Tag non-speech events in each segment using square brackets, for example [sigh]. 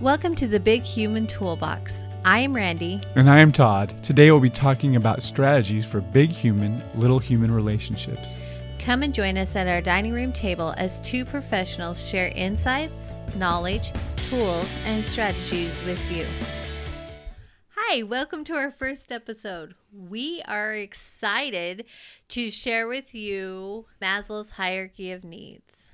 Welcome to the Big Human Toolbox. I am Randy. And I am Todd. Today we'll be talking about strategies for big human, little human relationships. Come and join us at our dining room table as two professionals share insights, knowledge, tools, and strategies with you. Hi, welcome to our first episode. We are excited to share with you Maslow's hierarchy of needs.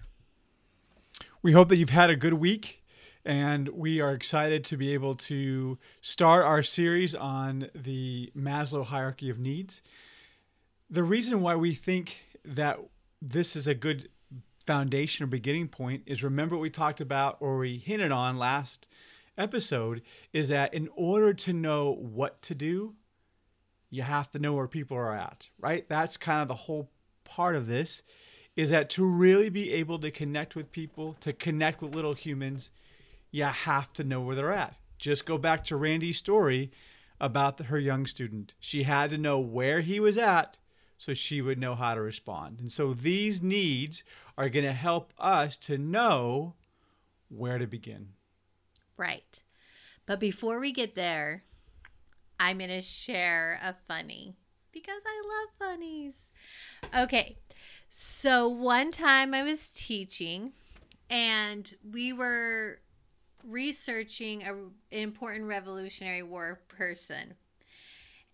We hope that you've had a good week and we are excited to be able to start our series on the Maslow hierarchy of needs. The reason why we think that this is a good foundation or beginning point is remember what we talked about or we hinted on last episode is that in order to know what to do, you have to know where people are at, right? That's kind of the whole part of this is that to really be able to connect with people, to connect with little humans, you have to know where they're at. Just go back to Randy's story about the, her young student. She had to know where he was at so she would know how to respond. And so these needs are going to help us to know where to begin. Right. But before we get there, I'm going to share a funny because I love funnies. Okay. So one time I was teaching and we were researching a, an important Revolutionary War person.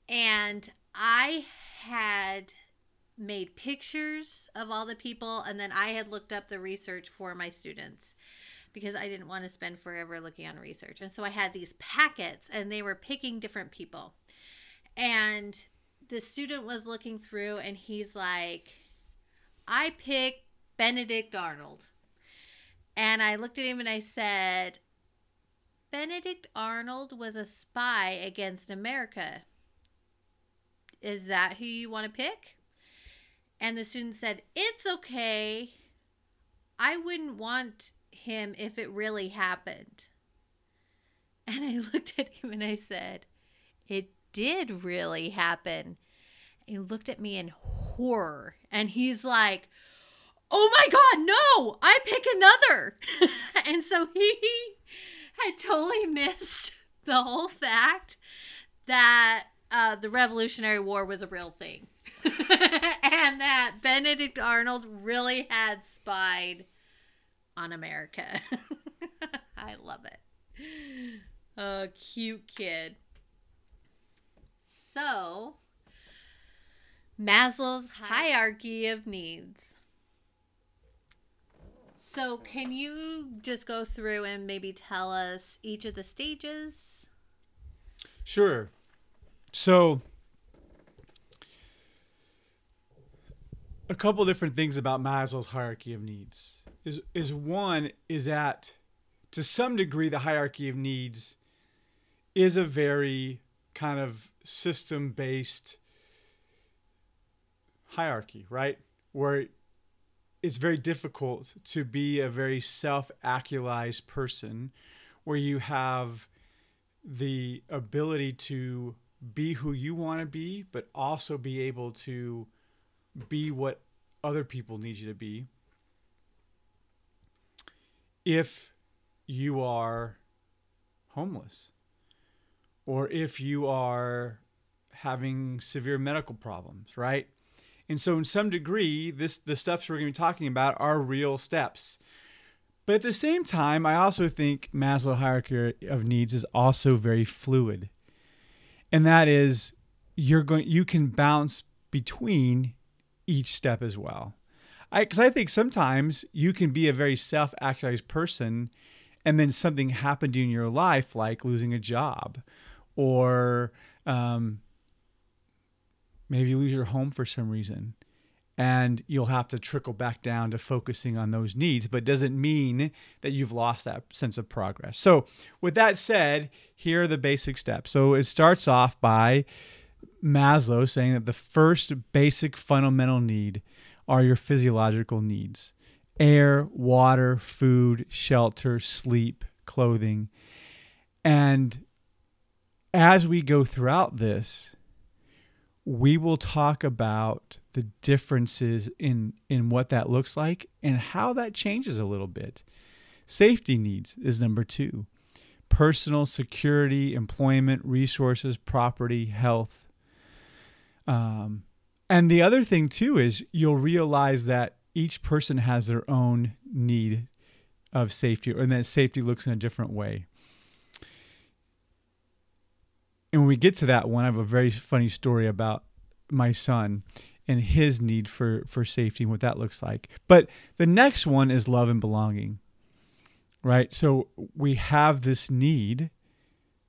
And I had made pictures of all the people, and then I had looked up the research for my students because I didn't want to spend forever looking on research. And so I had these packets, and they were picking different people. And the student was looking through, and he's like, I picked Benedict Arnold. And I looked at him and I said, Benedict Arnold was a spy against America. Is that who you want to pick? And the student said, It's okay. I wouldn't want him if it really happened. And I [laughs] looked at him and I said, It did really happen. he looked at me in horror and he's like, Oh my God, no, I pick another. [laughs] and so he I totally [laughs] missed the whole fact that uh, the Revolutionary War was a real thing. [laughs] and that Benedict Arnold really had spied on America. [laughs] I love it. Oh, cute kid. So, Maslow's hierarchy of needs. So, can you just go through and maybe tell us each of the stages? Sure. So, a couple different things about Maslow's hierarchy of needs is is one is that to some degree the hierarchy of needs is a very kind of system based hierarchy, right? Where it's very difficult to be a very self actualized person where you have the ability to be who you want to be, but also be able to be what other people need you to be. If you are homeless, or if you are having severe medical problems, right? And so, in some degree, this the steps we're going to be talking about are real steps. But at the same time, I also think Maslow hierarchy of needs is also very fluid, and that is you're going you can bounce between each step as well. I because I think sometimes you can be a very self-actualized person, and then something happened in your life, like losing a job, or um, maybe you lose your home for some reason and you'll have to trickle back down to focusing on those needs but doesn't mean that you've lost that sense of progress. So with that said here are the basic steps. So it starts off by maslow saying that the first basic fundamental need are your physiological needs air water food shelter sleep clothing. And as we go throughout this we will talk about the differences in in what that looks like and how that changes a little bit. Safety needs is number 2. personal security, employment, resources, property, health. Um, and the other thing too is you'll realize that each person has their own need of safety, and that safety looks in a different way. And when we get to that one, I have a very funny story about my son and his need for for safety and what that looks like. But the next one is love and belonging. Right? So we have this need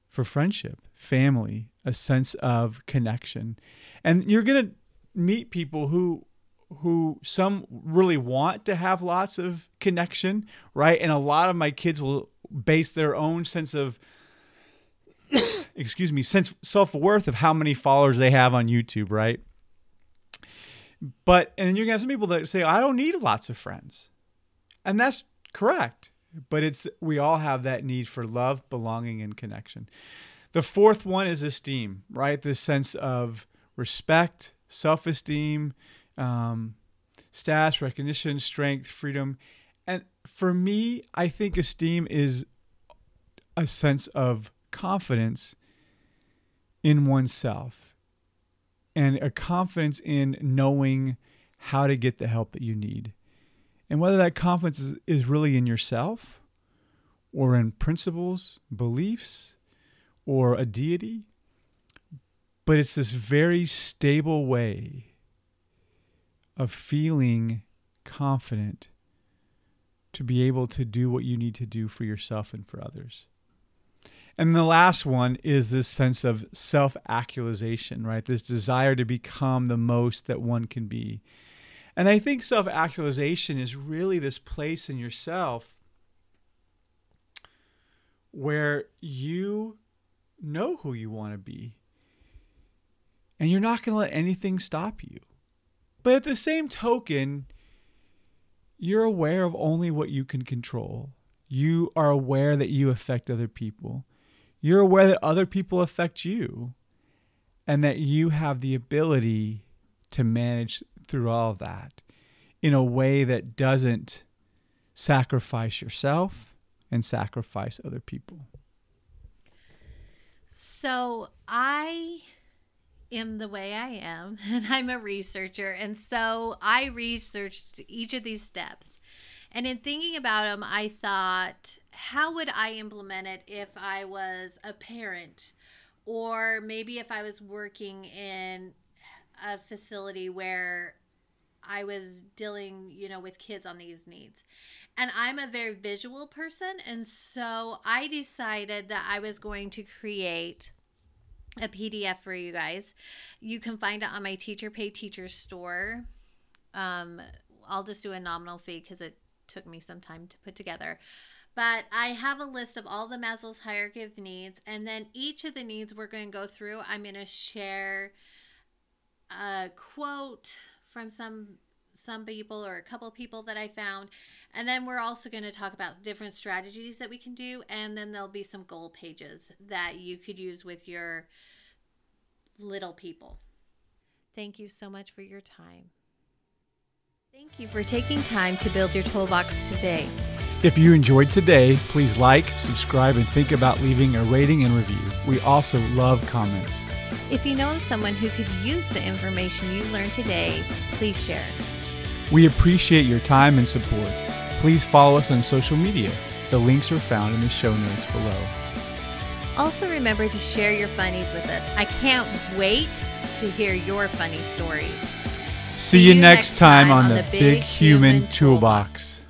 for friendship, family, a sense of connection. And you're going to meet people who who some really want to have lots of connection, right? And a lot of my kids will base their own sense of excuse me, sense self-worth of how many followers they have on YouTube, right? But and you're gonna have some people that say, I don't need lots of friends. And that's correct. But it's we all have that need for love, belonging, and connection. The fourth one is esteem, right? This sense of respect, self-esteem, um, status, recognition, strength, freedom. And for me, I think esteem is a sense of confidence in oneself and a confidence in knowing how to get the help that you need. And whether that confidence is, really in yourself or in principles, beliefs, or a deity, but it's this very stable way of feeling confident to be able to do what you need to do for yourself and for others. And the last one is this sense of self actualization, right? This desire to become the most that one can be. And I think self actualization is really this place in yourself where you know who you want to be. And you're not going to let anything stop you. But at the same token, you're aware of only what you can control. You are aware that you affect other people. You're aware that other people affect you and that you have the ability to manage through all of that in a way that doesn't sacrifice yourself and sacrifice other people. So I am the way I am, [laughs] and I'm a researcher. And so I researched each of these steps. And in thinking about them, I thought, how would I implement it if I was a parent? Or maybe if I was working in a facility where I was dealing, you know, with kids on these needs. And I'm a very visual person. And so I decided that I was going to create a PDF for you guys. You can find it on my Teacher Pay Teacher store. Um, I'll just do a nominal fee because it took me some time to put together. But I have a list of all the Maslow's hierarchy of needs, and then each of the needs we're going to go through. I'm going to share a quote from some some people or a couple people that I found. And then we're also going to talk about different strategies that we can do. And then there'll be some goal pages that you could use with your little people. Thank you so much for your time. Thank you for taking time to build your toolbox today. If you enjoyed today, please like, subscribe, and think about leaving a rating and review. We also love comments. If you know of someone who could use the information you learned today, please share. We appreciate your time and support. Please follow us on social media. The links are found in the show notes below. Also, remember to share your funnies with us. I can't wait to hear your funny stories. See, you, next time, on the Big Human Toolbox.